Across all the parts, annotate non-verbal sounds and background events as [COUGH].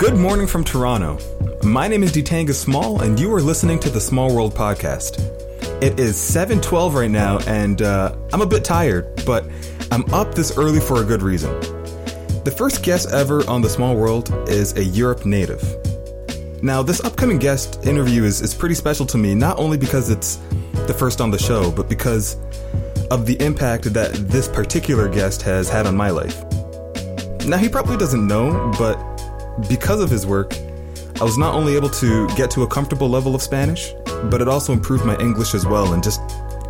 Good morning from Toronto. My name is Detanga Small, and you are listening to the Small World Podcast. It is 7:12 right now, and uh, I'm a bit tired, but I'm up this early for a good reason. The first guest ever on the Small World is a Europe native. Now, this upcoming guest interview is, is pretty special to me, not only because it's the first on the show, but because of the impact that this particular guest has had on my life. Now, he probably doesn't know, but because of his work, I was not only able to get to a comfortable level of Spanish, but it also improved my English as well and just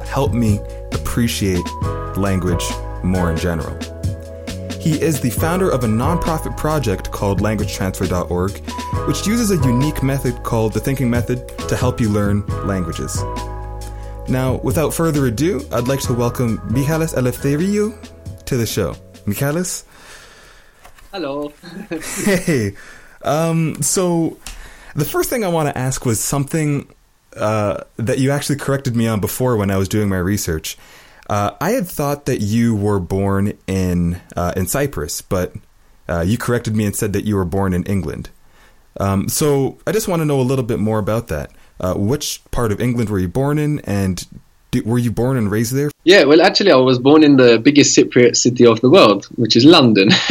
helped me appreciate language more in general. He is the founder of a nonprofit project called languagetransfer.org, which uses a unique method called the thinking method to help you learn languages. Now, without further ado, I'd like to welcome Mihalis Eleftheriou to the show. Mihalis? Hello. hey. Um, so, the first thing I want to ask was something uh, that you actually corrected me on before when I was doing my research. Uh, I had thought that you were born in uh, in Cyprus, but uh, you corrected me and said that you were born in England. Um, so I just want to know a little bit more about that. Uh, which part of England were you born in, and were you born and raised there? Yeah, well, actually, I was born in the biggest Cypriot city of the world, which is London. [LAUGHS]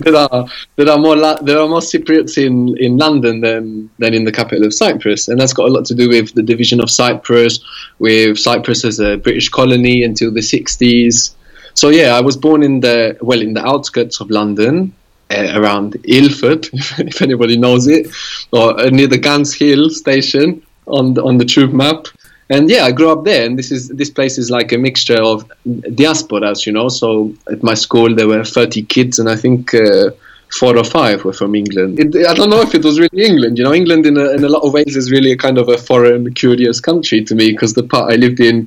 there are there are more there are more Cypriots in, in London than than in the capital of Cyprus, and that's got a lot to do with the division of Cyprus, with Cyprus as a British colony until the '60s. So yeah, I was born in the well in the outskirts of London, uh, around Ilford, [LAUGHS] if anybody knows it, or uh, near the Gants Hill station on the, on the tube map and yeah, I grew up there, and this is this place is like a mixture of diasporas, you know. So at my school there were 30 kids, and I think uh, four or five were from England. It, I don't know if it was really England, you know. England in a, in a lot of ways is really a kind of a foreign, curious country to me because the part I lived in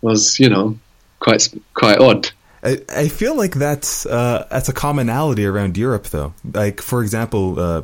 was, you know, quite quite odd. I, feel like that's uh, that's a commonality around Europe, though. Like for example, uh,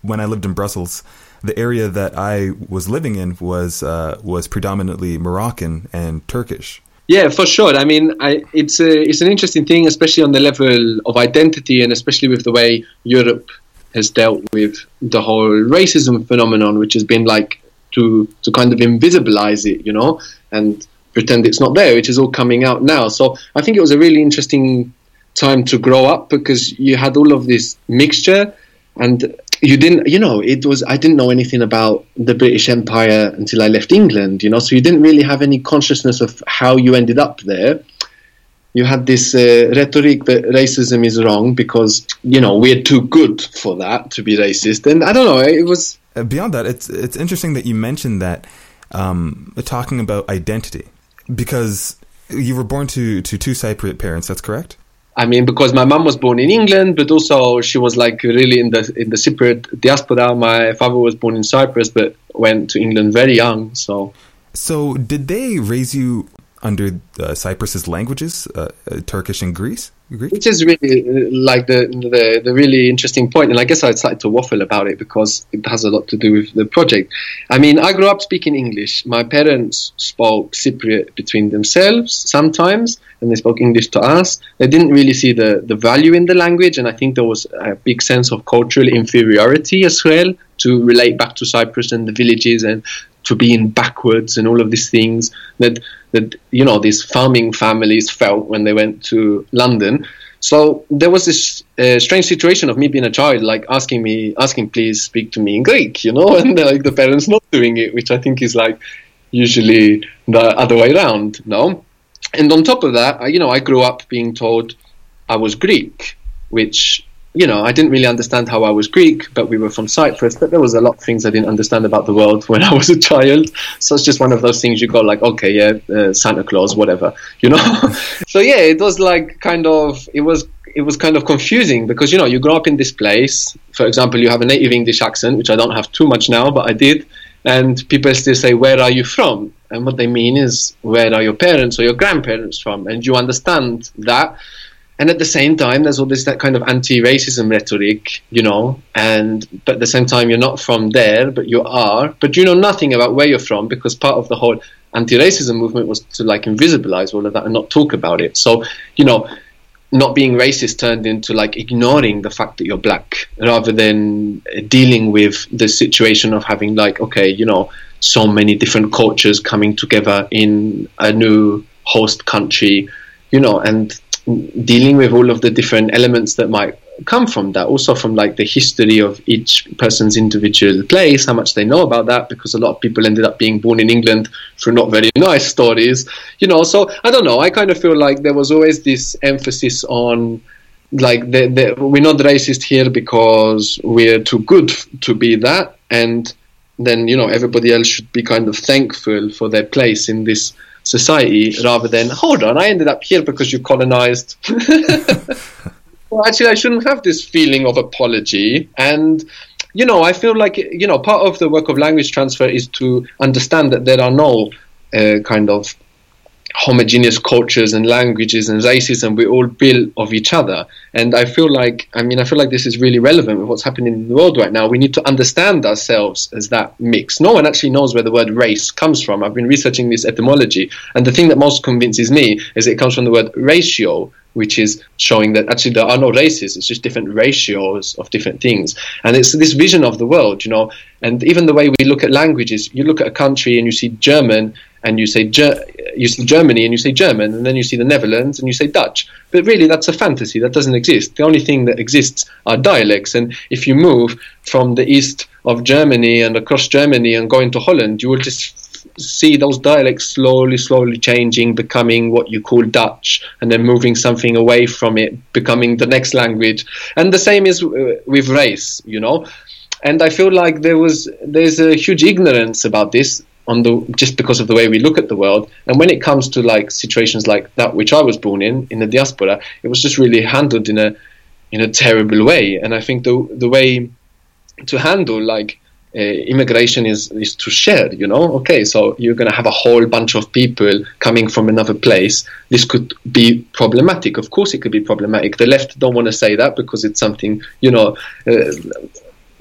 when I lived in Brussels the area that I was living in was uh, was predominantly Moroccan and Turkish. Yeah, for sure. I mean, I, it's a, it's an interesting thing, especially on the level of identity, and especially with the way Europe has dealt with the whole racism phenomenon, which has been like to to kind of invisibilize it, you know, and pretend it's not there, which is all coming out now. So I think it was a really interesting time to grow up because you had all of this mixture and you didn't you know it was i didn't know anything about the british empire until i left england you know so you didn't really have any consciousness of how you ended up there. You had this uh, rhetoric that racism is wrong because you know we're too good for that to be racist. And i don't know it was uh, beyond that it's it's interesting that you mentioned that um, talking about identity because you were born to to two cypriot parents that's correct I mean, because my mom was born in England, but also she was like really in the in the Cypriot diaspora. My father was born in Cyprus, but went to England very young. So, so did they raise you under uh, Cyprus's languages, uh, uh, Turkish and Greece? Greek? Which is really uh, like the, the, the really interesting point, and I guess I started to waffle about it because it has a lot to do with the project. I mean, I grew up speaking English. My parents spoke Cypriot between themselves sometimes, and they spoke English to us. They didn't really see the the value in the language, and I think there was a big sense of cultural inferiority as well to relate back to Cyprus and the villages and to being backwards and all of these things that that you know these farming families felt when they went to London. So there was this uh, strange situation of me being a child, like asking me, asking, please speak to me in Greek, you know, [LAUGHS] and like the parents not doing it, which I think is like usually the other way around, no. And on top of that, I, you know, I grew up being told I was Greek, which you know, I didn't really understand how I was Greek, but we were from Cyprus. But there was a lot of things I didn't understand about the world [LAUGHS] when I was a child. So it's just one of those things you go like, okay, yeah, uh, Santa Claus, whatever, you know. [LAUGHS] so yeah, it was like kind of it was it was kind of confusing because you know you grow up in this place. For example, you have a native English accent, which I don't have too much now, but I did, and people still say, "Where are you from?" And what they mean is, "Where are your parents or your grandparents from?" And you understand that and at the same time there's all this that kind of anti-racism rhetoric you know and but at the same time you're not from there but you are. But you know nothing about where you're from because part of the whole anti-racism movement was to like invisibilize all of that and not talk about it. So you know not being racist turned into like ignoring the fact that you're black rather than dealing with the situation of having like okay you know so many different cultures coming together in a new host country you know and dealing with all of the different elements that might come from that. Also from like the history of each person's individual place how much they know about that because a lot of people ended up being born in england through not very nice stories you know. So i don't know. I kind of feel like there was always this emphasis on like the, the, we're not racist here because we're too good to be that and then you know everybody else should be kind of thankful for their place in this society rather than hold on i ended up here because you colonized [LAUGHS] well, actually, I shouldn't have this feeling of apology. And, you know, I feel like, you know, part of the work of language transfer is to understand that there are no uh, kind of homogeneous cultures and languages and races and we're all built of each other. And i feel like i mean i feel like this is really relevant with what's happening in the world right now. We need to understand ourselves as that mix. No one actually knows where the word race comes from. I've been researching this etymology and the thing that most convinces me is it comes from the word ratio which is showing that actually there are no races it's just different ratios of different things. And it's this vision of the world you know. And even the way we look at languages you look at a country and you see german and you say you see Germany and you say German, and then you see the Netherlands and you say Dutch. But really, that's a fantasy. That doesn't exist. The only thing that exists are dialects. And if you move from the east of Germany and across Germany and go into Holland, you will just see those dialects slowly, slowly changing, becoming what you call Dutch, and then moving something away from it, becoming the next language. And the same is uh, with race, you know. And I feel like there was there's a huge ignorance about this on the just because of the way we look at the world. And when it comes to like situations like that which I was born in in the diaspora, it was just really handled in a in a terrible way. And I think the the way to handle like uh, immigration is is to share. You know, okay, so you're to have a whole bunch of people coming from another place. This could be problematic. Of course, it could be problematic. The left don't want to say that because it's something you know. Uh,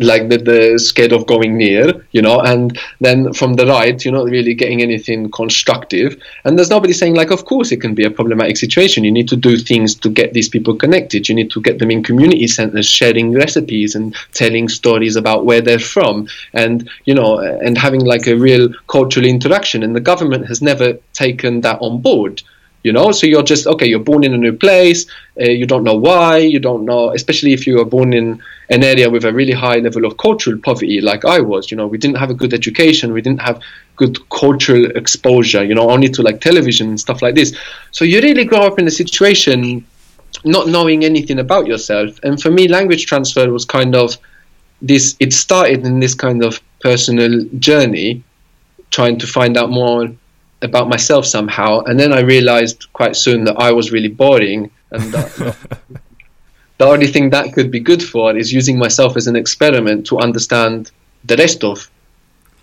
like the, the scared of going near, you know, and then from the right, you're not really getting anything constructive. And there's nobody saying, like, of course it can be a problematic situation. You need to do things to get these people connected. You need to get them in community centers, sharing recipes and telling stories about where they're from, and you know, and having like a real cultural interaction. And the government has never taken that on board you know? So you're just okay you're born in a new place uh, you don't know why you don't know especially if you are born in an area with a really high level of cultural poverty like i was you know? We didn't have a good education we didn't have good cultural exposure you know only to like television and stuff like this. So you really grow up in a situation not knowing anything about yourself. And for me language transfer was kind of this it started in this kind of personal journey trying to find out more about myself somehow. And then I realized quite soon that I was really boring, and that, [LAUGHS] the only thing that could be good for is using myself as an experiment to understand the rest of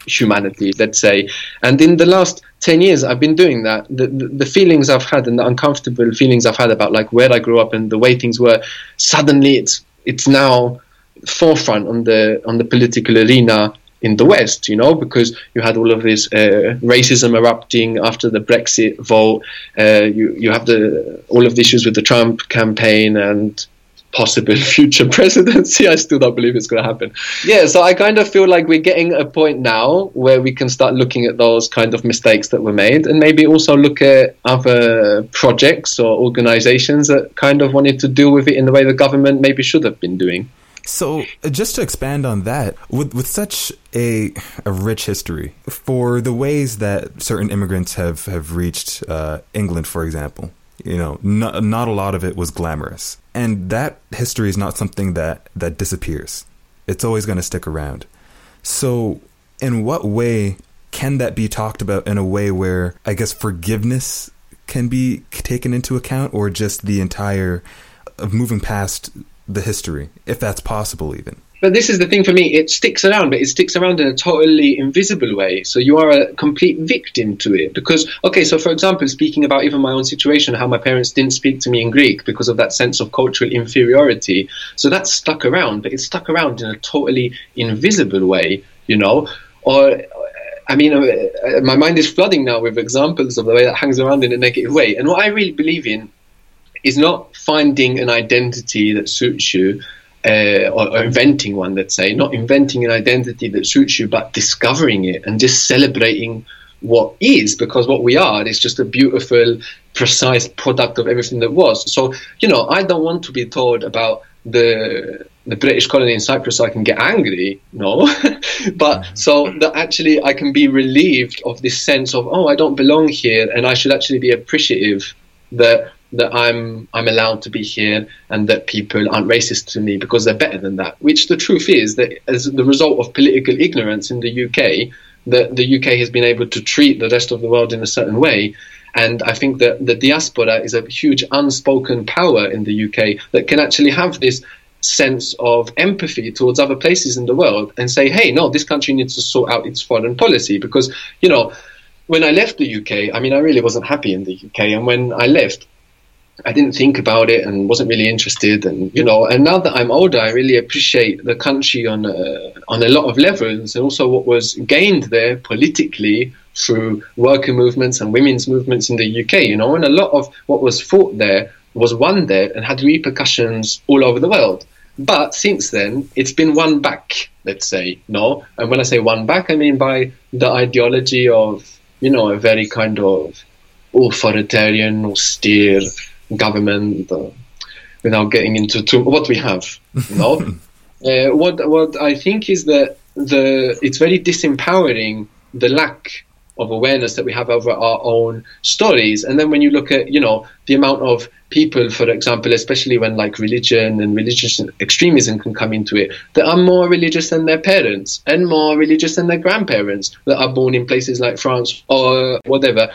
humanity, let's say. And in the last 10 years, I've been doing that. The, the, the, feelings I've had and the uncomfortable feelings I've had about like where I grew up and the way things were, suddenly it's, it's now forefront on the, on the political arena in the West, you know, because you had all of this uh, racism erupting after the Brexit vote. Uh, you you have the all of the issues with the Trump campaign and possible [LAUGHS] future presidency. I still don't believe it's going to happen. Yeah, so I kind of feel like we're getting a point now where we can start looking at those kind of mistakes that were made and maybe also look at other projects or organizations that kind of wanted to deal with it in the way the government maybe should have been doing. So, uh, just to expand on that, with with such a a rich history for the ways that certain immigrants have have reached uh, England, for example, you know, not not a lot of it was glamorous, and that history is not something that that disappears. It's always going to stick around. So, in what way can that be talked about in a way where I guess forgiveness can be taken into account, or just the entire of moving past the history, if that's possible, even. But this is the thing for me, it sticks around, but it sticks around in a totally invisible way. So you are a complete victim to it. Because, okay, so for example, speaking about even my own situation, how my parents didn't speak to me in Greek because of that sense of cultural inferiority. So that's stuck around, but it's stuck around in a totally invisible way, you know? Or, I mean, uh, my mind is flooding now with examples of the way that hangs around in a negative way. And what I really believe in is not finding an identity that suits you uh, or, or, inventing one, let's say, not inventing an identity that suits you, but discovering it and just celebrating what is, because what we are is just a beautiful, precise product of everything that was. So, you know, I don't want to be told about the the British colony in Cyprus so I can get angry, no. [LAUGHS] but so that actually I can be relieved of this sense of, oh, I don't belong here and I should actually be appreciative that that I'm I'm allowed to be here and that people aren't racist to me because they're better than that. Which the truth is that as the result of political ignorance in the UK, that the UK has been able to treat the rest of the world in a certain way. And I think that the diaspora is a huge unspoken power in the UK that can actually have this sense of empathy towards other places in the world and say, hey, no, this country needs to sort out its foreign policy. Because, you know, when I left the UK, I mean, I really wasn't happy in the UK. And when I left, I didn't think about it and wasn't really interested, and you know. And now that I'm older, I really appreciate the country on a, on a lot of levels, and also what was gained there politically through worker movements and women's movements in the UK. You know, and a lot of what was fought there was won there and had repercussions all over the world. But since then, it's been won back. Let's say no, and when I say won back, I mean by the ideology of you know a very kind of authoritarian, austere government uh, without getting into too, what we have. You know? [LAUGHS] uh, what what I think is that the it's very disempowering the lack of awareness that we have over our own stories. And then when you look at you know the amount of people, for example, especially when like religion and religious extremism can come into it, that are more religious than their parents and more religious than their grandparents that are born in places like France or whatever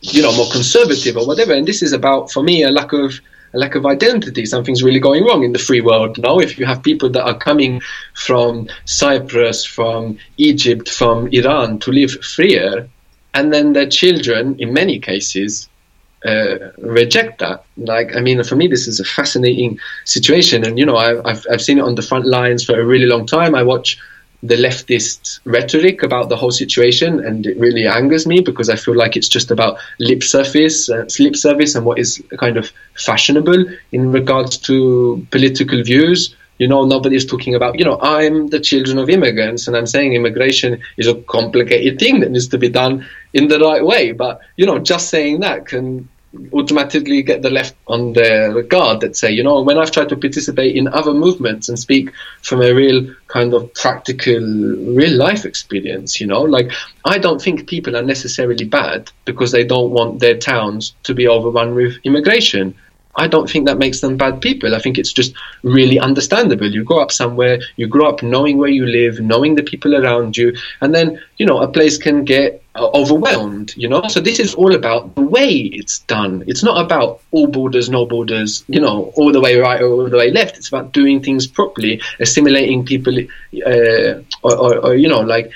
you know more conservative or whatever and this is about for me a lack of a lack of identity something's really going wrong in the free world now if you have people that are coming from cyprus from egypt from iran to live freer and then their children in many cases uh, reject that. Like, I mean, for me, this is a fascinating situation, and you know, I've, I've I've seen it on the front lines for a really long time. I watch the leftist rhetoric about the whole situation, and it really angers me because I feel like it's just about lip service, uh, lip service, and what is kind of fashionable in regards to political views. You know, nobody is talking about. You know, I'm the children of immigrants, and I'm saying immigration is a complicated thing that needs to be done in the right way. But you know, just saying that can automatically get the left on their guard that say, you know, when I've tried to participate in other movements and speak from a real kind of practical, real life experience, you know, like I don't think people are necessarily bad because they don't want their towns to be overrun with immigration. I don't think that makes them bad people. I think it's just really understandable. You grow up somewhere, you grow up knowing where you live, knowing the people around you, and then, you know, a place can get uh, overwhelmed, you know? So this is all about the way it's done. It's not about all borders, no borders, you know, all the way right or all the way left. It's about doing things properly, assimilating people, uh, or, or, or, you know, like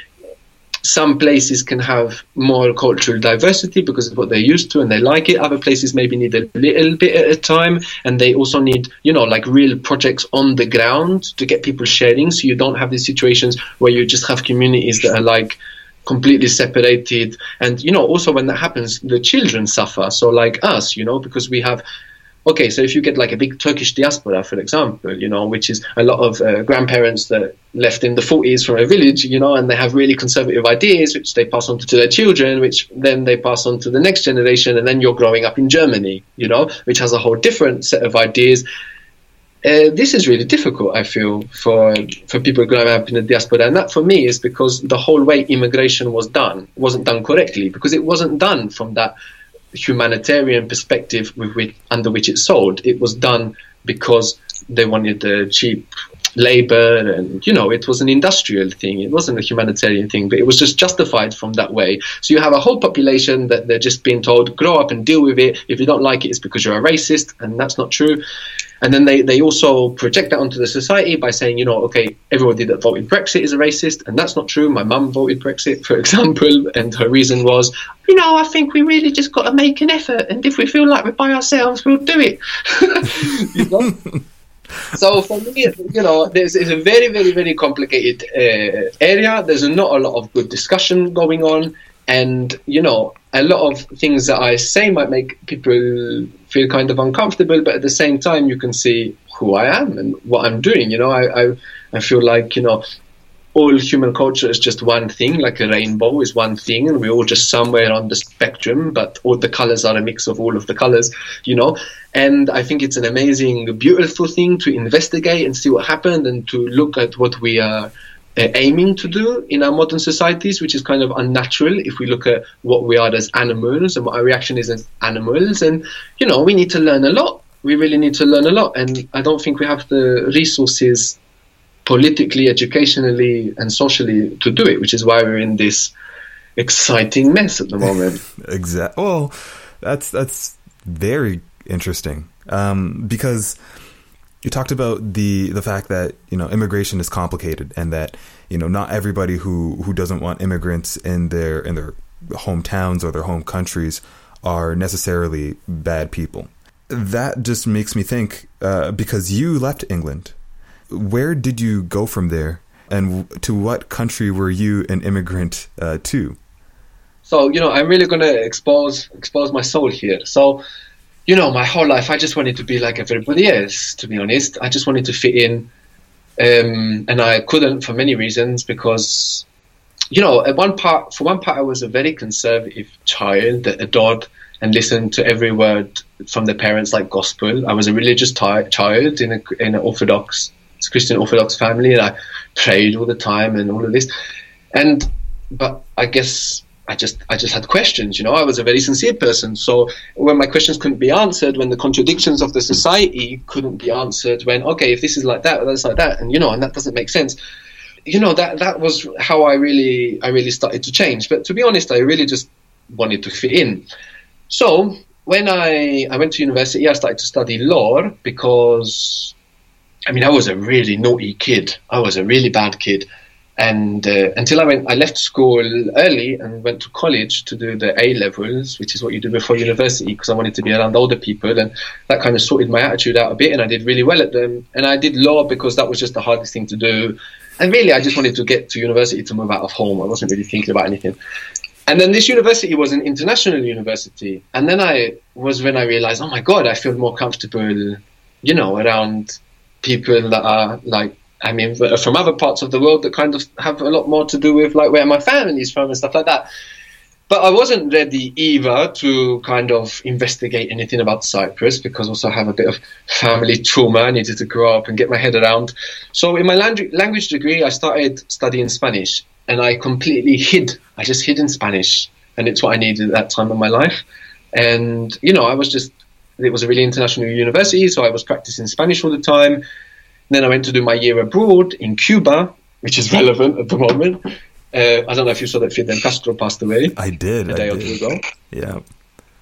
some places can have more cultural diversity because of what they're used to and they like it. Other places maybe need a little bit at a time and they also need, you know, like real projects on the ground to get people sharing. So you don't have these situations where you just have communities that are like, completely separated and you know also when that happens the children suffer so like us you know because we have okay, so if you get like a big Turkish diaspora, for example, you know, which is a lot of uh, grandparents that left in the 40s from a village, you know, and they have really conservative ideas, which they pass on to their children, which then they pass on to the next generation, and then you're growing up in Germany, you know, which has a whole different set of ideas. Uh, this is really difficult, I feel, for for people growing up in the diaspora, and that for me is because the whole way immigration was done wasn't done correctly because it wasn't done from that humanitarian perspective with which, under which it's sold. It was done because they wanted the cheap labor and you know it was an industrial thing. It wasn't a humanitarian thing but it was just justified from that way. So you have a whole population that they're just being told grow up and deal with it. If you don't like it it's because you're a racist and that's not true and then they, they also project that onto the society by saying, you know, okay, everybody that voted Brexit is a racist, and that's not true. My mum voted Brexit, for [LAUGHS] example, and her reason was, you know, I think we really just got to make an effort, and if we feel like we're by ourselves, we'll do it. [LAUGHS] you know? [LAUGHS] so for me, you know, this is a very, very, very complicated uh, area. There's not a lot of good discussion going on. And, you know, a lot of things that I say might make people feel kind of uncomfortable, but at the same time, you can see who I am and what I'm doing. You know, I, I, I feel like, you know, all human culture is just one thing, like a rainbow is one thing, and we're all just somewhere on the spectrum, but all the colors are a mix of all of the colors, you know. And I think it's an amazing, beautiful thing to investigate and see what happened and to look at what we are aiming to do in our modern societies, which is kind of unnatural if we look at what we are as animals and what our reaction is as animals. And, you know, we need to learn a lot. We really need to learn a lot. And I don't think we have the resources politically, educationally, and socially to do it, which is why we're in this exciting mess at the moment. [LAUGHS] exactly. Well, that's that's very interesting um, because you talked about the the fact that you know immigration is complicated and that you know not everybody who who doesn't want immigrants in their in their hometowns or their home countries are necessarily bad people. That just makes me think uh, because you left England where did you go from there, and to what country were you an immigrant uh, to? So you know, I'm really going to expose expose my soul here. So, you know, my whole life I just wanted to be like everybody else. To be honest, I just wanted to fit in, um, and I couldn't for many reasons because, you know, at one part for one part I was a very conservative child that adored and listened to every word from the parents like gospel. I was a religious t- child in a in an orthodox Christian Orthodox family, and I prayed all the time and all of this. And but I guess I just I just had questions. You know, I was a very sincere person. So when my questions couldn't be answered, when the contradictions of the hmm. society couldn't be answered, when okay, if this is like that, that's like that, and you know, and that doesn't make sense. You know, that that was how I really I really started to change. But to be honest, I really just wanted to fit in. So when I I went to university, I started to study law because I mean, I was a really naughty kid. I was a really bad kid. And uh, until I went, I left school early and went to college to do the A levels, which is what you do before university, because I wanted to be around older people, and that kind of sorted my attitude out a bit. And I did really well at them. And I did law because that was just the hardest thing to do. And really, I just wanted to get to university to move out of home. I wasn't really thinking about anything. And then this university was an international university. And then I was when I realized, oh my god, I feel more comfortable, you know, around people that are like I mean, from other parts of the world that kind of have a lot more to do with like where my family's from and stuff like that. But I wasn't ready either to kind of investigate anything about Cyprus because also I have a bit of family trauma. I needed to grow up and get my head around. So in my language degree, I started studying Spanish and I completely hid. I just hid in Spanish. And it's what I needed at that time of my life. And, you know, I was just it was a really international university, so I was practicing Spanish all the time. Then I went to do my year abroad in Cuba, which is relevant at the moment. Uh, I don't know if you saw that Fidel Castro passed away. I did. A day or two ago. Yeah.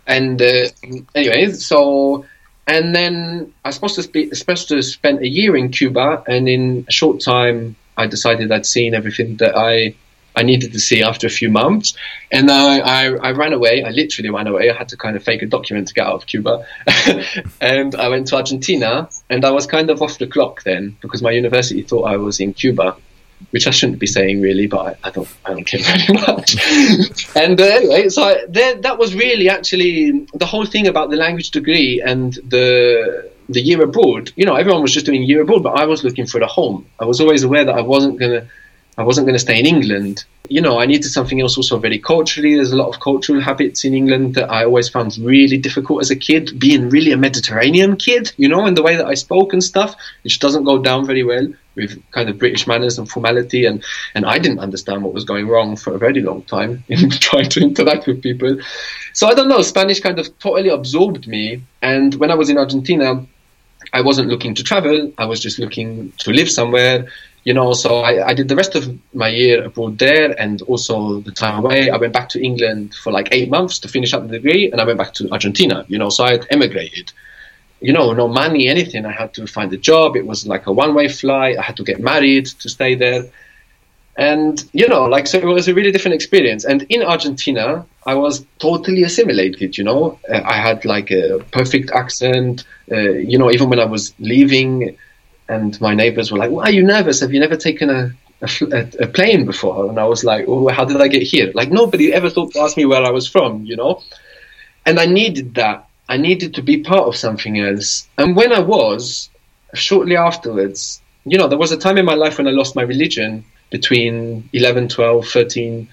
And uh, anyway, so and then I was supposed to be supposed to spend a year in Cuba, and in a short time, I decided I'd seen everything that I I needed to see after a few months. And I, I, I, ran away. I literally ran away. I had to kind of fake a document to get out of Cuba. [LAUGHS] and I went to Argentina, and I was kind of off the clock then because my university thought I was in Cuba. Which I shouldn't be saying really, but I, I don't, I don't care [LAUGHS] very much. and uh, anyway, so I, there, that was really actually the whole thing about the language degree and the the year abroad. You know, everyone was just doing year abroad, but I was looking for the home. I was always aware that I wasn't going to I wasn't going to stay in England. You know, I needed something else also very culturally. There's a lot of cultural habits in England that I always found really difficult as a kid, being really a Mediterranean kid, you know, and the way that I spoke and stuff, which doesn't go down very well with kind of British manners and formality. And, and I didn't understand what was going wrong for a very long time [LAUGHS] in trying to interact with people. So I don't know, Spanish kind of totally absorbed me. And when I was in Argentina, I wasn't looking to travel. I was just looking to live somewhere you know, so I, I did the rest of my year abroad there and also the time away. I went back to England for like eight months to finish up the degree and I went back to Argentina, you know, so I had emigrated. You know, no money, anything. I had to find a job. It was like a one way flight. I had to get married to stay there. And, you know, like, so it was a really different experience. And in Argentina, I was totally assimilated, you know. I had like a perfect accent. Uh, you know, even when I was leaving, and my neighbors were like, "Why are you nervous? Have you never taken a a, a, plane before, and I was like, oh, how did I get here? Like nobody ever thought to ask me where I was from, you know. And I needed that. I needed to be part of something else. And when I was, shortly afterwards, you know, there was a time in my life when I lost my religion between 11, 12, 13,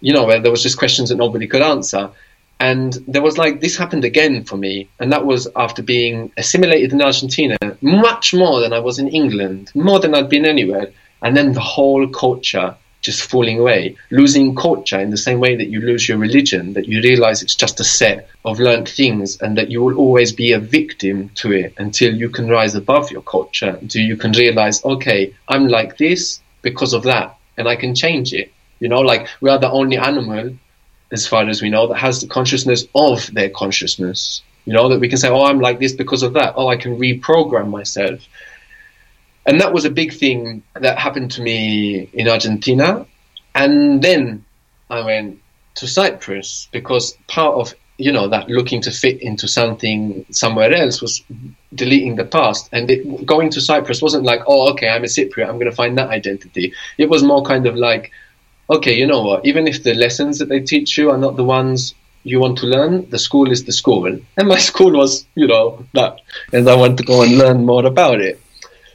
you know, where there was just questions that nobody could answer. And there was like, this happened again for me. And that was after being assimilated in Argentina, much more than I was in England, more than I'd been anywhere. And then the whole culture just falling away, losing culture in the same way that you lose your religion, that you realize it's just a set of learned things and that you will always be a victim to it until you can rise above your culture, until you can realize, okay, I'm like this because of that, and I can change it. You know, like we are the only animal, as far as we know, that has the consciousness of their consciousness. You know, that we can say, oh, I'm like this because of that. Oh, I can reprogram myself. And that was a big thing that happened to me in Argentina. And then I went to Cyprus because part of you know that looking to fit into something somewhere else was deleting the past and it, going to cyprus wasn't like oh okay i'm a cypriot i'm going to find that identity it was more kind of like okay you know what? Even if the lessons that they teach you are not the ones you want to learn the school is the school. And my [LAUGHS] school was you know that. And i want to go and learn more about it.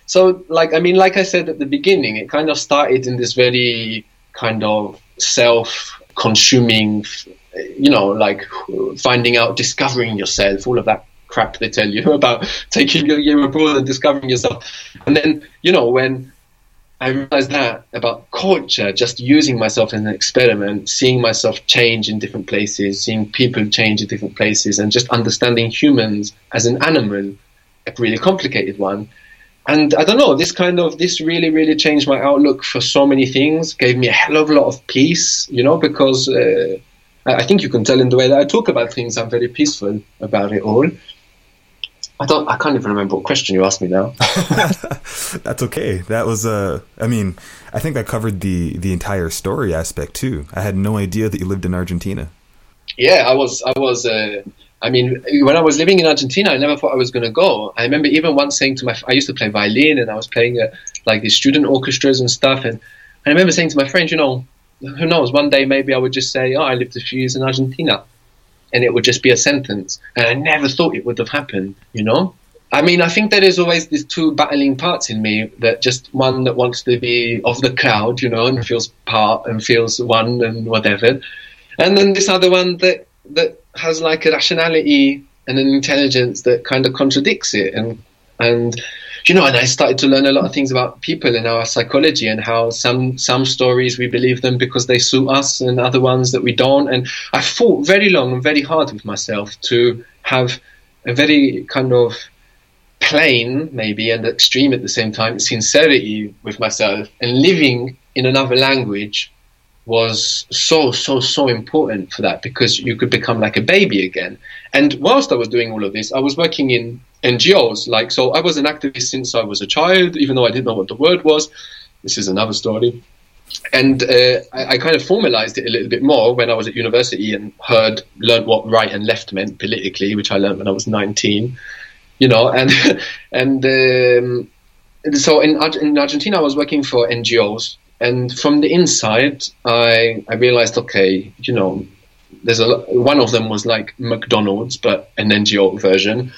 So like i mean like i said at the beginning it kind of started in this very kind of self consuming you know, like finding out, discovering yourself, all of that crap they tell you [LAUGHS] about taking your year abroad and discovering yourself. And then, you know, when I realized that about culture, just using myself as an experiment, seeing myself change in different places, seeing people change in different places, and just understanding humans as an animal, a really complicated one. And I don't know, this kind of, this really, really changed my outlook for so many things, gave me a hell of a lot of peace, you know, because. Uh, I think you can tell in the way that I talk about things, I'm very peaceful about it all. I don't. I can't even remember what question you asked me now. [LAUGHS] That's okay. That was uh I mean, I think I covered the the entire story aspect too. I had no idea that you lived in Argentina. Yeah, I was. I was. Uh, I mean, when I was living in Argentina, I never thought I was going to go. I remember even once saying to my, I used to play violin, and I was playing at like these student orchestras and stuff. And I remember saying to my friend, you know, who knows? One day maybe I would just say, "Oh, I lived a few years in Argentina," and it would just be a sentence. And I never thought it would have happened. You know? I mean, I think there is always these two battling parts in me. That just one that wants to be of the crowd, you know, and feels part and feels one and whatever, and then this other one that that has like a rationality and an intelligence that kind of contradicts it and and you know, and I started to learn a lot of things about people and our psychology and how some some stories we believe them because they suit us and other ones that we don't. And I fought very long and very hard with myself to have a very kind of plain, maybe, and extreme at the same time, sincerity with myself and living in another language was so so so important for that because you could become like a baby again and whilst i was doing all of this i was working in NGOs. Like, so I was an activist since I was a child, even though I didn't know what the word was. This is another story. And uh, I, I, kind of formalized it a little bit more when I was at university and heard, learned what right and left meant politically, which I learned when I was 19, you know, and, [LAUGHS] and, um, so in, in Argentina, I was working for NGOs, and from the inside, I I realized, okay, you know, there's a one of them was like McDonald's, but an NGO version,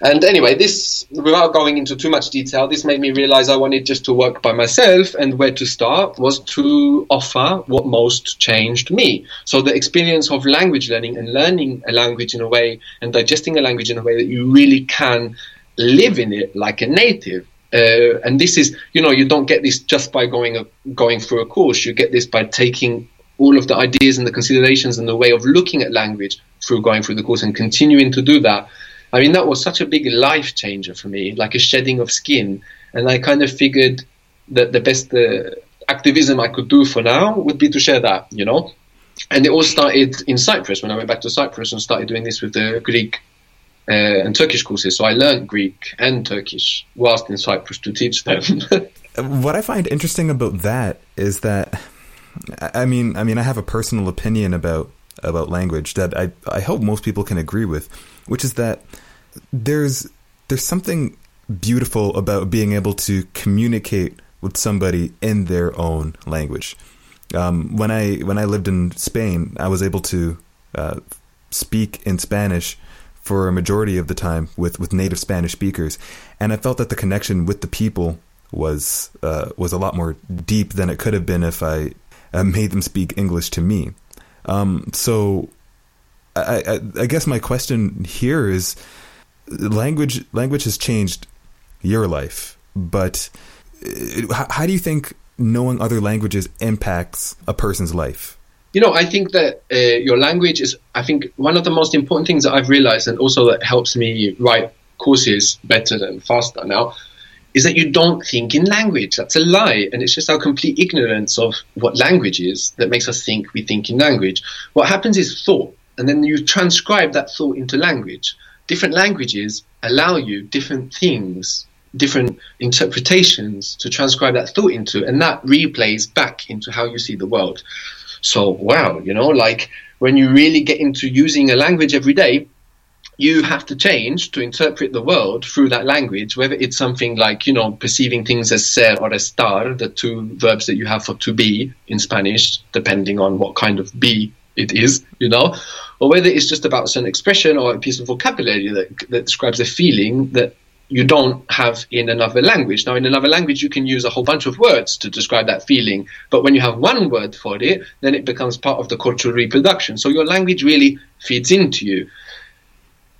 and anyway, this, without going into too much detail, this made me realize I wanted just to work by myself, and where to start was to offer what most changed me. So the experience of language learning and learning a language in a way and digesting a language in a way that you really can live in it like a native. Uh, and this is, you know, you don't get this just by going a, going through a course. You get this by taking all of the ideas and the considerations and the way of looking at language through going through the course and continuing to do that I mean, that was such a big life changer for me, like a shedding of skin. And I kind of figured that the best uh, activism I could do for now would be to share that, you know? And it all started in Cyprus when I went back to Cyprus and started doing this with the Greek uh, and Turkish courses. So I learned Greek and Turkish whilst in Cyprus to teach them. [LAUGHS] what I find interesting about that is that, I mean, I mean, I have a personal opinion about about language that I I hope most people can agree with which is that there's there's something beautiful about being able to communicate with somebody in their own language. Um, when I when I lived in Spain, I was able to uh, speak in Spanish for a majority of the time with, with native Spanish speakers, and I felt that the connection with the people was uh, was a lot more deep than it could have been if I uh, made them speak English to me. Um, so, I, I, I guess my question here is, language language has changed your life, but uh, how do you think knowing other languages impacts a person's life? You know, I think that uh, your language is, I think, one of the most important things that I've realized, and also that helps me write courses better and faster now, is that you don't think in language. That's a lie. And it's just our complete ignorance of what language is that makes us think we think in language. What happens is thought, and then you transcribe that thought into language. Different languages allow you different things different interpretations to transcribe that thought into, and that replays back into how you see the world. So, wow, you know, like when you really get into using a language every day, you have to change to interpret the world through that language, whether it's something like, you know, perceiving things as ser or estar, the two verbs that you have for to be in Spanish, depending on what kind of be it is, you know, or whether it's just about some expression or a piece of vocabulary that, that describes a feeling that you don't have in another language. Now, in another language, you can use a whole bunch of words to describe that feeling, but when you have one word for it, then it becomes part of the cultural reproduction. So your language really feeds into you.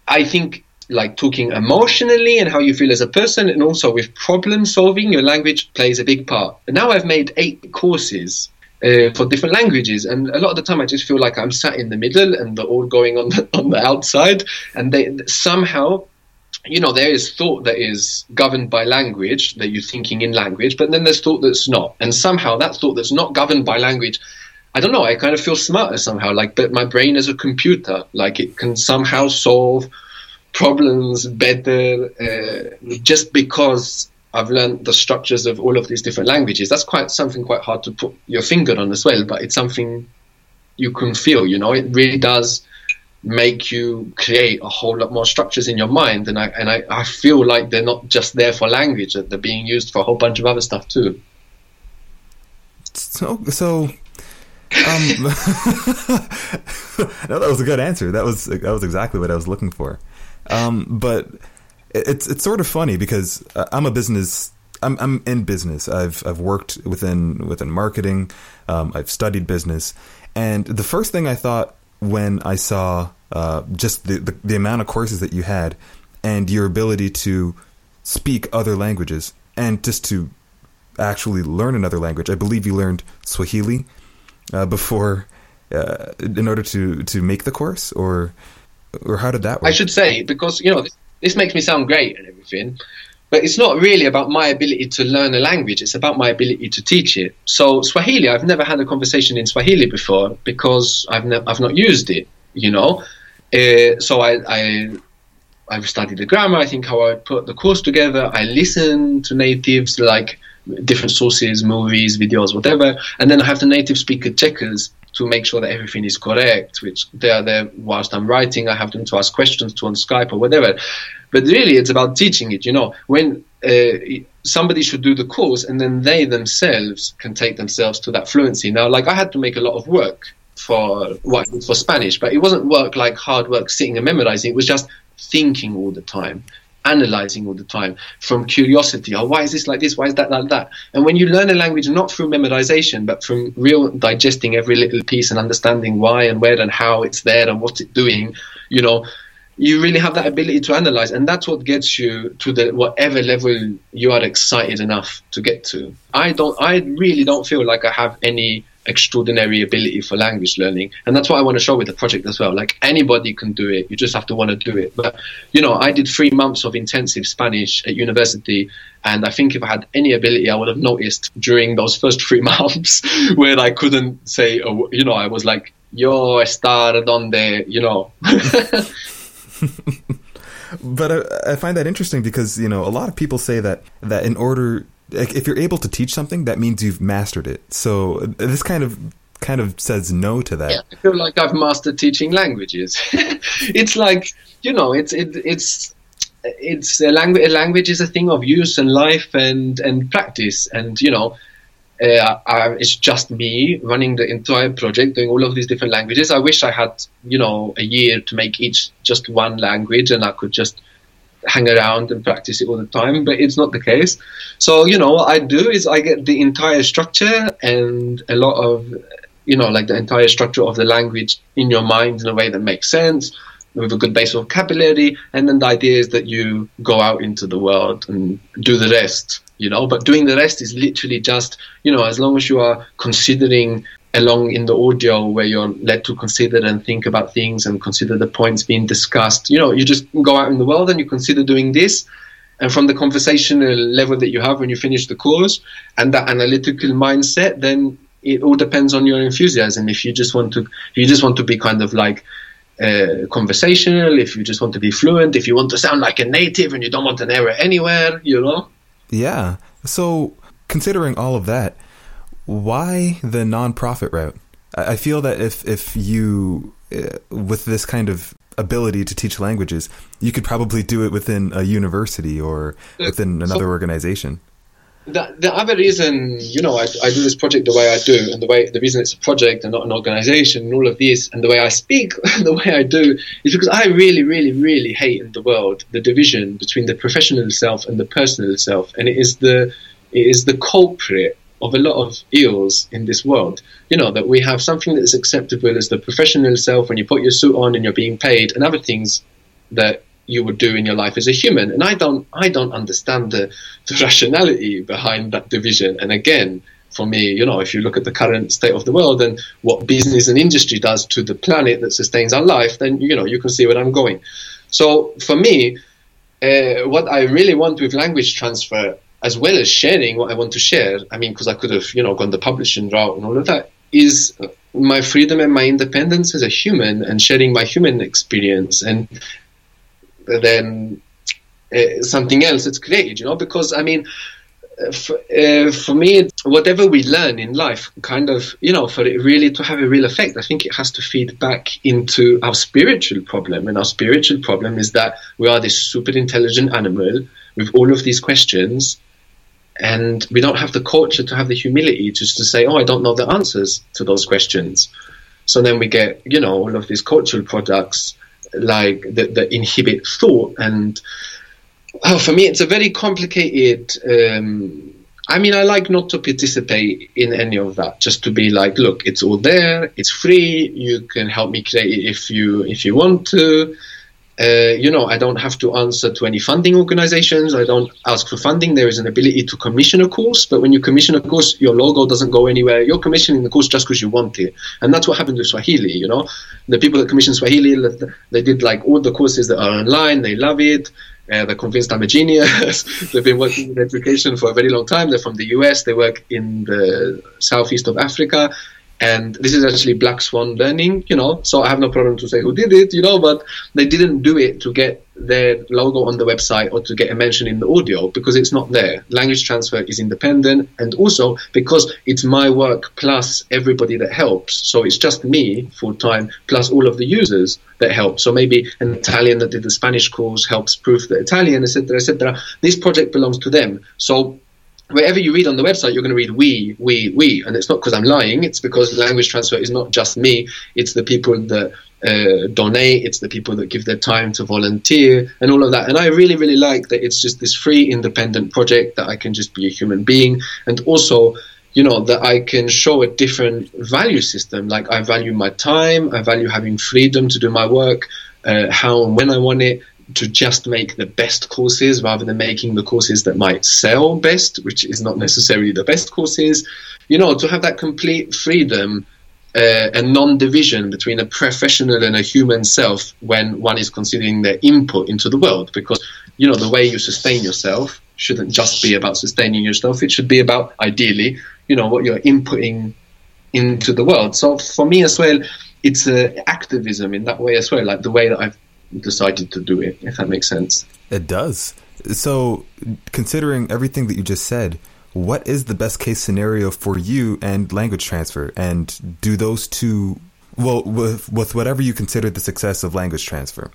I think, like talking emotionally and how you feel as a person, and also with problem solving, your language plays a big part. And now I've made eight courses uh, for different languages. And a lot of the time, I just feel like I'm sat in the middle and they're all going on the, [LAUGHS] on the outside. And they somehow you know, there is thought that is governed by language, that you're thinking in language, but then there's thought that's not. And somehow that thought that's not governed by language, I don't know, I kind of feel smarter somehow, like that my brain is a computer, like it can somehow solve problems better uh, just because I've learned the structures of all of these different languages. That's quite something quite hard to put your finger on as well, but it's something you can feel, you know, it really does make you create a whole lot more structures in your mind. And I and I, I feel like they're not just there for language that they're being used for a whole bunch of other stuff too. So so um [LAUGHS] no, that was a good answer. That was that was exactly what I was looking for. Um but it's it's sort of funny because uh, I'm a business I'm I'm in business. I've I've worked within within marketing. Um, I've studied business. And the first thing I thought when I saw uh, just the, the, the amount of courses that you had and your ability to speak other languages and just to actually learn another language. I believe you learned Swahili uh, before uh, in order to to make the course, or or how did that work? I should say because you know this, this makes me sound great and everything, but it's not really about my ability to learn a language. It's about my ability to teach it. So Swahili, I've never had a conversation in Swahili before because I've ne- I've not used it. You know, uh, so I, I I've studied the grammar. I think how I put the course together. I listen to natives like different sources, movies, videos, whatever, and then I have the native speaker checkers to make sure that everything is correct. Which they are there whilst I'm writing. I have them to ask questions to on Skype or whatever. But really, it's about teaching it. You know, when uh, somebody should do the course, and then they themselves can take themselves to that fluency. Now, like I had to make a lot of work for what for Spanish, but it wasn't work like hard work sitting and memorizing. It was just thinking all the time, analyzing all the time from curiosity. Oh, why is this like this? Why is that like that? And when you learn a language not through memorization, but from real digesting every little piece and understanding why and where and how it's there and what it's doing, you know, you really have that ability to analyze and that's what gets you to the whatever level you are excited enough to get to i don't i really don't feel like i have any extraordinary ability for language learning. And that's what i want to show with the project as well. Like anybody can do it. You just have to want to do it. But you know i did three months of intensive spanish at university and i think if i had any ability i would have noticed during those first three [LAUGHS] months where i couldn't say you know i was like yo estar donde you know. [LAUGHS] But I, I, find that interesting because you know a lot of people say that that in order if you're able to teach something that means you've mastered it so this kind of kind of says no to that yeah, i feel like i've mastered teaching languages [LAUGHS] it's like you know it's it, it's it's a language. A language is a thing of use and life and and practice. And you know, uh, I, it's just me running the entire project, doing all of these different languages. I wish I had, you know, a year to make each just one language, and I could just hang around and practice it all the time. But it's not the case. So you know, what I do is I get the entire structure and a lot of, you know, like the entire structure of the language in your mind in a way that makes sense with a good base of vocabulary, and then the idea is that you go out into the world and do the rest, you know. But doing the rest is literally just, you know, as long as you are considering along in the audio where you're led to consider and think about things and consider the points being discussed, you know, you just go out in the world and you consider doing this. And from the conversational level that you have when you finish the course and that analytical mindset, then it all depends on your enthusiasm. If you just want to, you just want to be kind of like uh, conversational, if you just want to be fluent, if you want to sound like a native and you don't want an error anywhere, you know? Yeah. So, considering all of that, why the nonprofit route? I feel that if if you uh, with this kind of ability to teach languages, you could probably do it within a university or within another so, organization the, the other reason, you know, I, I do this project the way I do, and the way the reason it's a project and not an organization, and all of this, and the way I speak [LAUGHS] the way I do, is because I really, really, really hate in the world the division between the professional self and the personal self, and it is the it is the culprit of a lot of ills in this world. You know that we have something that's acceptable as the professional self when you put your suit on and you're being paid, and other things that you would do in your life as a human. And I don't, I don't understand the, the [LAUGHS] rationality behind that division. And again, for me, you know, if you look at the current state of the world and what business and industry does to the planet that sustains our life, then you know you can see where I'm going. So for me, uh, what I really want with language transfer, as well as sharing what I want to share, I mean, because I could have you know gone the publishing route and all of that, is my freedom and my independence as a human and sharing my human experience and then uh, something else that's created, you know, because I mean, uh, for, uh, for, me, whatever we learn in life, kind of, you know, for it really to have a real effect, I think it has to feed back into our spiritual problem. And our spiritual problem is that we are this super intelligent animal with all of these questions, and we don't have the culture to have the humility just to say, oh, I don't know the answers to those questions. So then we get, you know, all of these cultural products like that, that inhibit thought. And oh, for me, it's a very complicated. Um, I mean, I like not to participate in any of that. Just to be like, look, it's all there. It's free. You can help me create it if you if you want to. Uh, you know, I don't have to answer to any funding organizations. I don't ask for funding. There is an ability to commission a course, but when you commission a course, your logo doesn't go anywhere. You're commissioning the course just because you want it. And that's what happened with Swahili, you know. The people that commissioned Swahili, they did like all the courses that are online. They love it. Uh, they're convinced I'm a genius. [LAUGHS] They've been working in education for a very long time. They're from the US. They work in the southeast of Africa and this is actually black swan learning you know so i have no problem to say who did it you know but they didn't do it to get their logo on the website or to get a mention in the audio because it's not there. Language transfer is independent and also because it's my work plus everybody that helps. So it's just me full time plus all of the users that help. So maybe an italian that did the spanish course helps proof the italian etc etc this project belongs to them. So wherever you read on the website, you're going to read we, we, we. And it's not because I'm lying, it's because language transfer is not just me, it's the people that uh, donate, it's the people that give their time to volunteer, and all of that. And I really, really like that it's just this free, independent project that I can just be a human being. And also, you know, that I can show a different value system. Like, I value my time, I value having freedom to do my work. Uh, how and when I want it, to just make the best courses rather than making the courses that might sell best, which is not necessarily the best courses. You know, to have that complete freedom uh, and non-division between a professional and a human self when one is considering their input into the world. Because you know, the way you sustain yourself shouldn't just be about sustaining yourself. It should be about, ideally, you know, what you're inputting into the world. So for me as well, it's uh, activism in that way as well, like the way that I've decided to do it, if that makes sense. It does. So, considering everything that you just said, what is the best case scenario for you and language transfer? And do those two, well, with, with whatever you consider the success of language transfer,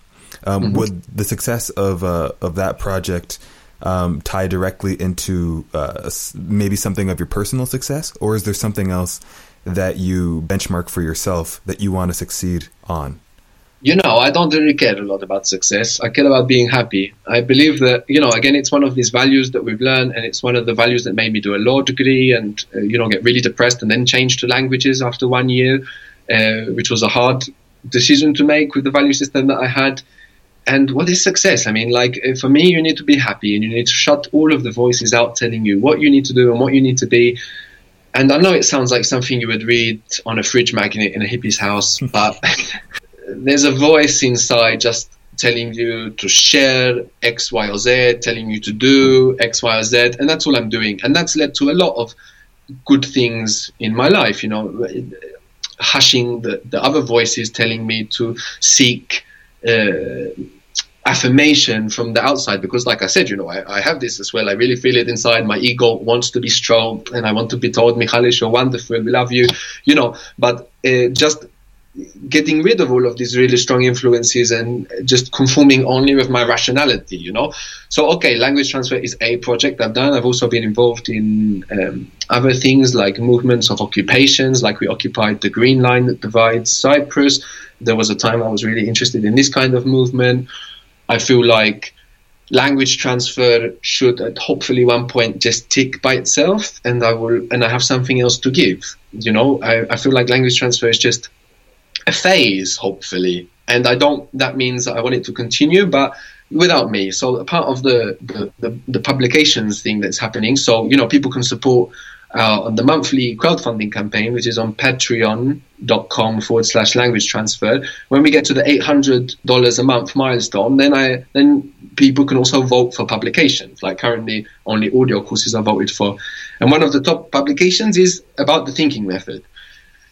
Um, mm-hmm. Would the success of uh, of that project um, tie directly into uh, maybe something of your personal success, or is there something else that you benchmark for yourself that you want to succeed on? You know, I don't really care a lot about success. I care about being happy. I believe that, you know, again, it's one of these values that we've learned, and it's one of the values that made me do a law degree and, uh, you know, get really depressed and then change to languages after one year, uh, which was a hard decision to make with the value system that I had and what is success? I mean, like uh, for me, you need to be happy and you need to shut all of the voices out telling you what you need to do and what you need to be. And I know it sounds like something you would read on a fridge magnet in a hippie's house, [LAUGHS] but [LAUGHS] there's a voice inside just telling you to share X, Y, or Z, telling you to do X, Y, or Z, and that's all I'm doing. And that's led to a lot of good things in my life, you know, hushing the, the other voices telling me to seek uh, affirmation from the outside. Because like i said you know I, I, have this as well. I really feel it inside. My ego wants to be strong and i want to be told Mihalis you're wonderful we love you you know. But uh, just getting rid of all of these really strong influences and just conforming only with my rationality you know so okay language transfer is a project i've done i've also been involved in um, other things like movements of occupations like we occupied the green line that divides cyprus there was a time I was really interested in this kind of movement. I feel like language transfer should at hopefully one point just tick by itself and I will and I have something else to give. You know, I, I feel like language transfer is just a phase, hopefully. And I don't that means I want it to continue, but without me. So part of the, the, the, the publications thing that's happening. So, you know, people can support uh, on the monthly crowdfunding campaign, which is on patreon.com forward slash language transfer. When we get to the $800 a month milestone, then I then people can also vote for publications. Like currently, only audio courses are voted for. And one of the top publications is about the thinking method.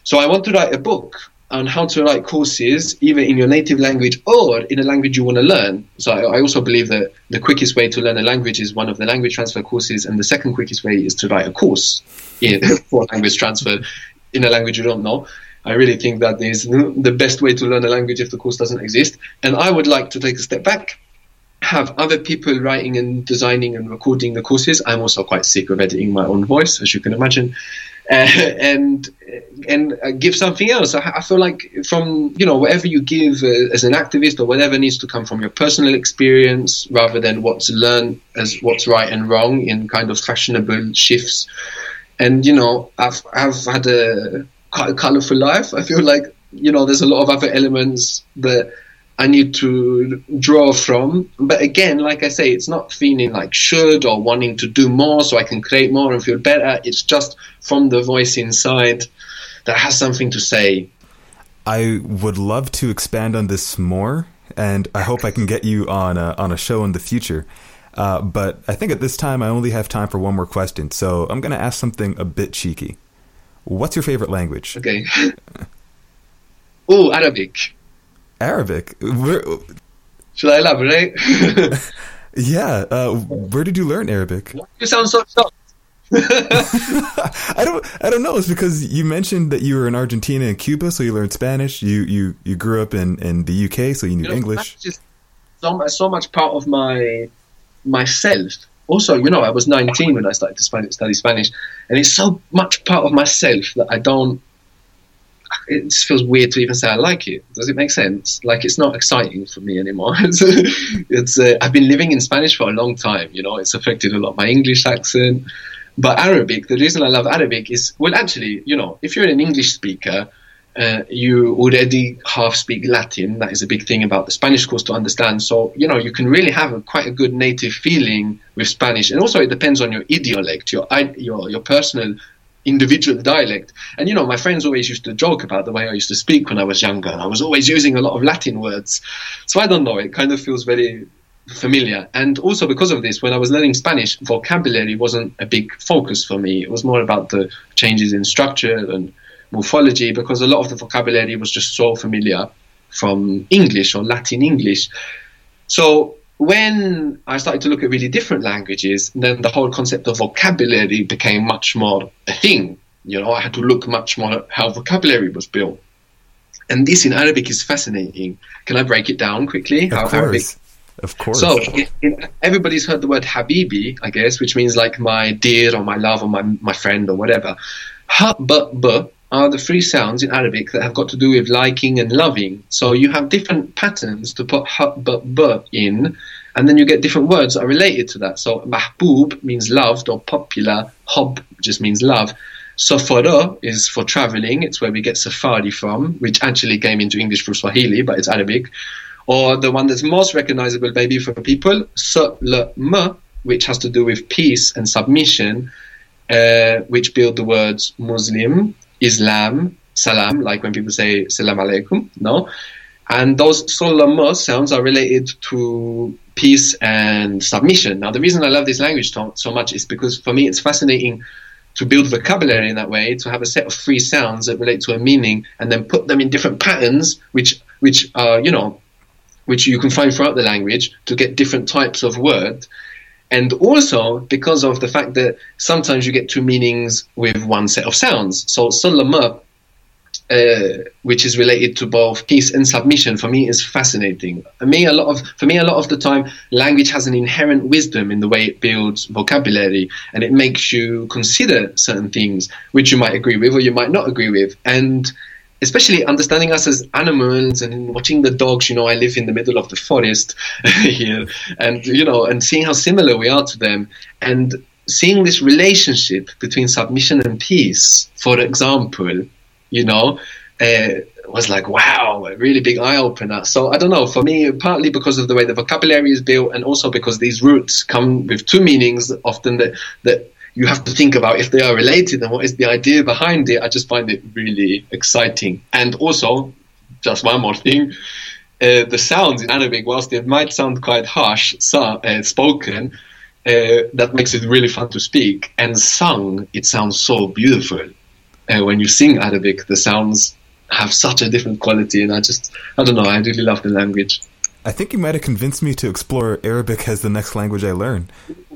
So I want to write a book on how to write courses either in your native language or in a language you want to learn. So I, I, also believe that the quickest way to learn a language is one of the language transfer courses, and the second quickest way is to write a course in, [LAUGHS] for language transfer in a language you don't know. I really think that is the best way to learn a language if the course doesn't exist. And I would like to take a step back, have other people writing and designing and recording the courses. I'm also quite sick of editing my own voice, as you can imagine. Uh, [LAUGHS] and and uh, give something else. I, I, feel like from you know whatever you give uh, as an activist or whatever needs to come from your personal experience rather than what's learned as what's right and wrong in kind of fashionable shifts. And you know I've I've had a colorful life. I feel like you know there's a lot of other elements that I need to draw from. But again, like I say, it's not feeling like should or wanting to do more so I can create more and feel better. It's just from the voice inside that has something to say. I would love to expand on this more, and I hope I can get you on a, on a show in the future. Uh, but I think at this time I only have time for one more question, so I'm going to ask something a bit cheeky. What's your favorite language? Okay. [LAUGHS] oh, Arabic. Arabic. Where, Should I elaborate? yeah. Uh, where did you learn Arabic? You sound so shocked. [LAUGHS] I don't. I don't know. It's because you mentioned that you were in Argentina and Cuba, so you learned Spanish. You you you grew up in, in the UK, so you knew you know, English. Just so much, so much part of my myself. Also, you know, I was 19 when I started to study Spanish, and it's so much part of myself that I don't it just feels weird to even say I like it. Does it make sense? Like it's not exciting for me anymore. [LAUGHS] it's, it's uh, I've been living in Spanish for a long time. You know, it's affected a lot my English accent. But Arabic, the reason I love Arabic is well, actually, you know, if you're an English speaker, uh, you already half speak Latin. That is a big thing about the Spanish course to understand. So, you know, you can really have a, quite a good native feeling with Spanish. And also, it depends on your idiolect, your your your personal individual dialect. And you know, my friends always used to joke about the way I used to speak when I was younger, and I was always using a lot of Latin words. So I don't know, it kind of feels very familiar. And also because of this, when I was learning Spanish, vocabulary wasn't a big focus for me. It was more about the changes in structure and morphology, because a lot of the vocabulary was just so familiar from English or Latin English. So when I started to look at really different languages, then the whole concept of vocabulary became much more a thing. You know, I had to look much more at how vocabulary was built. And this in Arabic is fascinating. Can I break it down quickly? Of course. Arabic of course. So in, everybody's heard the word habibi, I guess, which means like my dear or my love or my, my friend or whatever. Ha, but, but are the three sounds in Arabic that have got to do with liking and loving. So you have different patterns to put ha, but, but in, and then you get different words that are related to that. So mahbub means loved or popular, hob just means love. Safara is for traveling, it's where we get safari from, which actually came into English from Swahili, but it's Arabic. Or the one that's most recognizable maybe for people, Salama, which has to do with peace and submission, uh, which build the words Muslim, Islam, Salam, like when people say Salam Alaikum, no? And those Salama sounds are related to peace and submission. Now, the reason I love this language so much is because for me it's fascinating to build vocabulary in that way, to have a set of three sounds that relate to a meaning, and then put them in different patterns, which which are you know which you can find throughout the language to get different types of word. And also because of the fact that sometimes you get two meanings with one set of sounds. So salama, uh, which is related to both peace and submission, for me is fascinating. For me, a lot of for me, a lot of the time, language has an inherent wisdom in the way it builds vocabulary, and it makes you consider certain things which you might agree with or you might not agree with. And especially understanding us as animals and watching the dogs. You know, I live in the middle of the forest [LAUGHS] here, and you know, and seeing how similar we are to them, and seeing this relationship between submission and peace, for example, you know. Uh, was like wow, a really big eye opener. So I don't know. For me, partly because of the way the vocabulary is built, and also because these roots come with two meanings often that that you have to think about if they are related and what is the idea behind it. I just find it really exciting. And also, just one more thing. Uh, the sounds in Arabic, whilst it might sound quite harsh, so, uh, spoken, uh, that makes it really fun to speak. And sung, it sounds so beautiful. Uh, when you sing Arabic, the sounds have such a different quality, and I just, I don't know, I really love the language. I think you might have convinced me to explore Arabic as the next language I learn.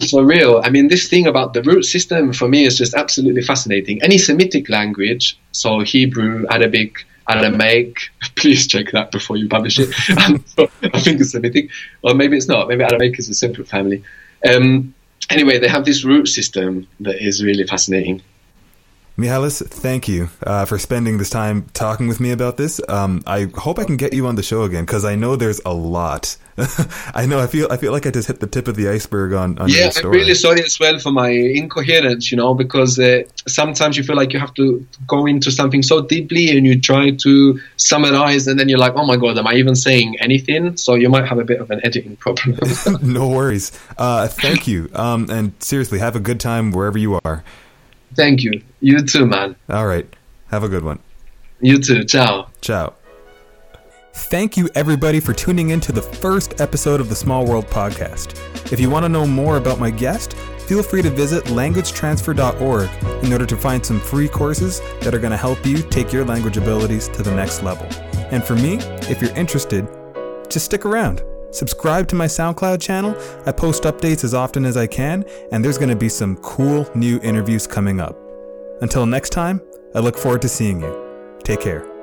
For real. I mean, this thing about the root system for me is just absolutely fascinating. Any Semitic language, so Hebrew, Arabic, Aramaic, [LAUGHS] please check that before you publish it. [LAUGHS] I think it's Semitic, or maybe it's not. Maybe Aramaic is a separate family. Um, anyway, they have this root system that is really fascinating. Mihalis, thank you uh, for spending this time talking with me about this. Um, I hope I can get you on the show again because I know there's a lot. [LAUGHS] I know I feel I feel like I just hit the tip of the iceberg on. on yeah, I'm really sorry as well for my incoherence. You know, because uh, sometimes you feel like you have to go into something so deeply and you try to summarize, and then you're like, oh my god, am I even saying anything? So you might have a bit of an editing problem. [LAUGHS] no worries. Uh, thank you. Um, and seriously, have a good time wherever you are. Thank you. You too, man. All right. Have a good one. You too. Ciao. Ciao. Thank you, everybody, for tuning in to the first episode of the Small World podcast. If you want to know more about my guest, feel free to visit languagetransfer.org in order to find some free courses that are going to help you take your language abilities to the next level. And for me, if you're interested, just stick around. Subscribe to my SoundCloud channel. I post updates as often as I can, and there's going to be some cool new interviews coming up. Until next time, I look forward to seeing you. Take care.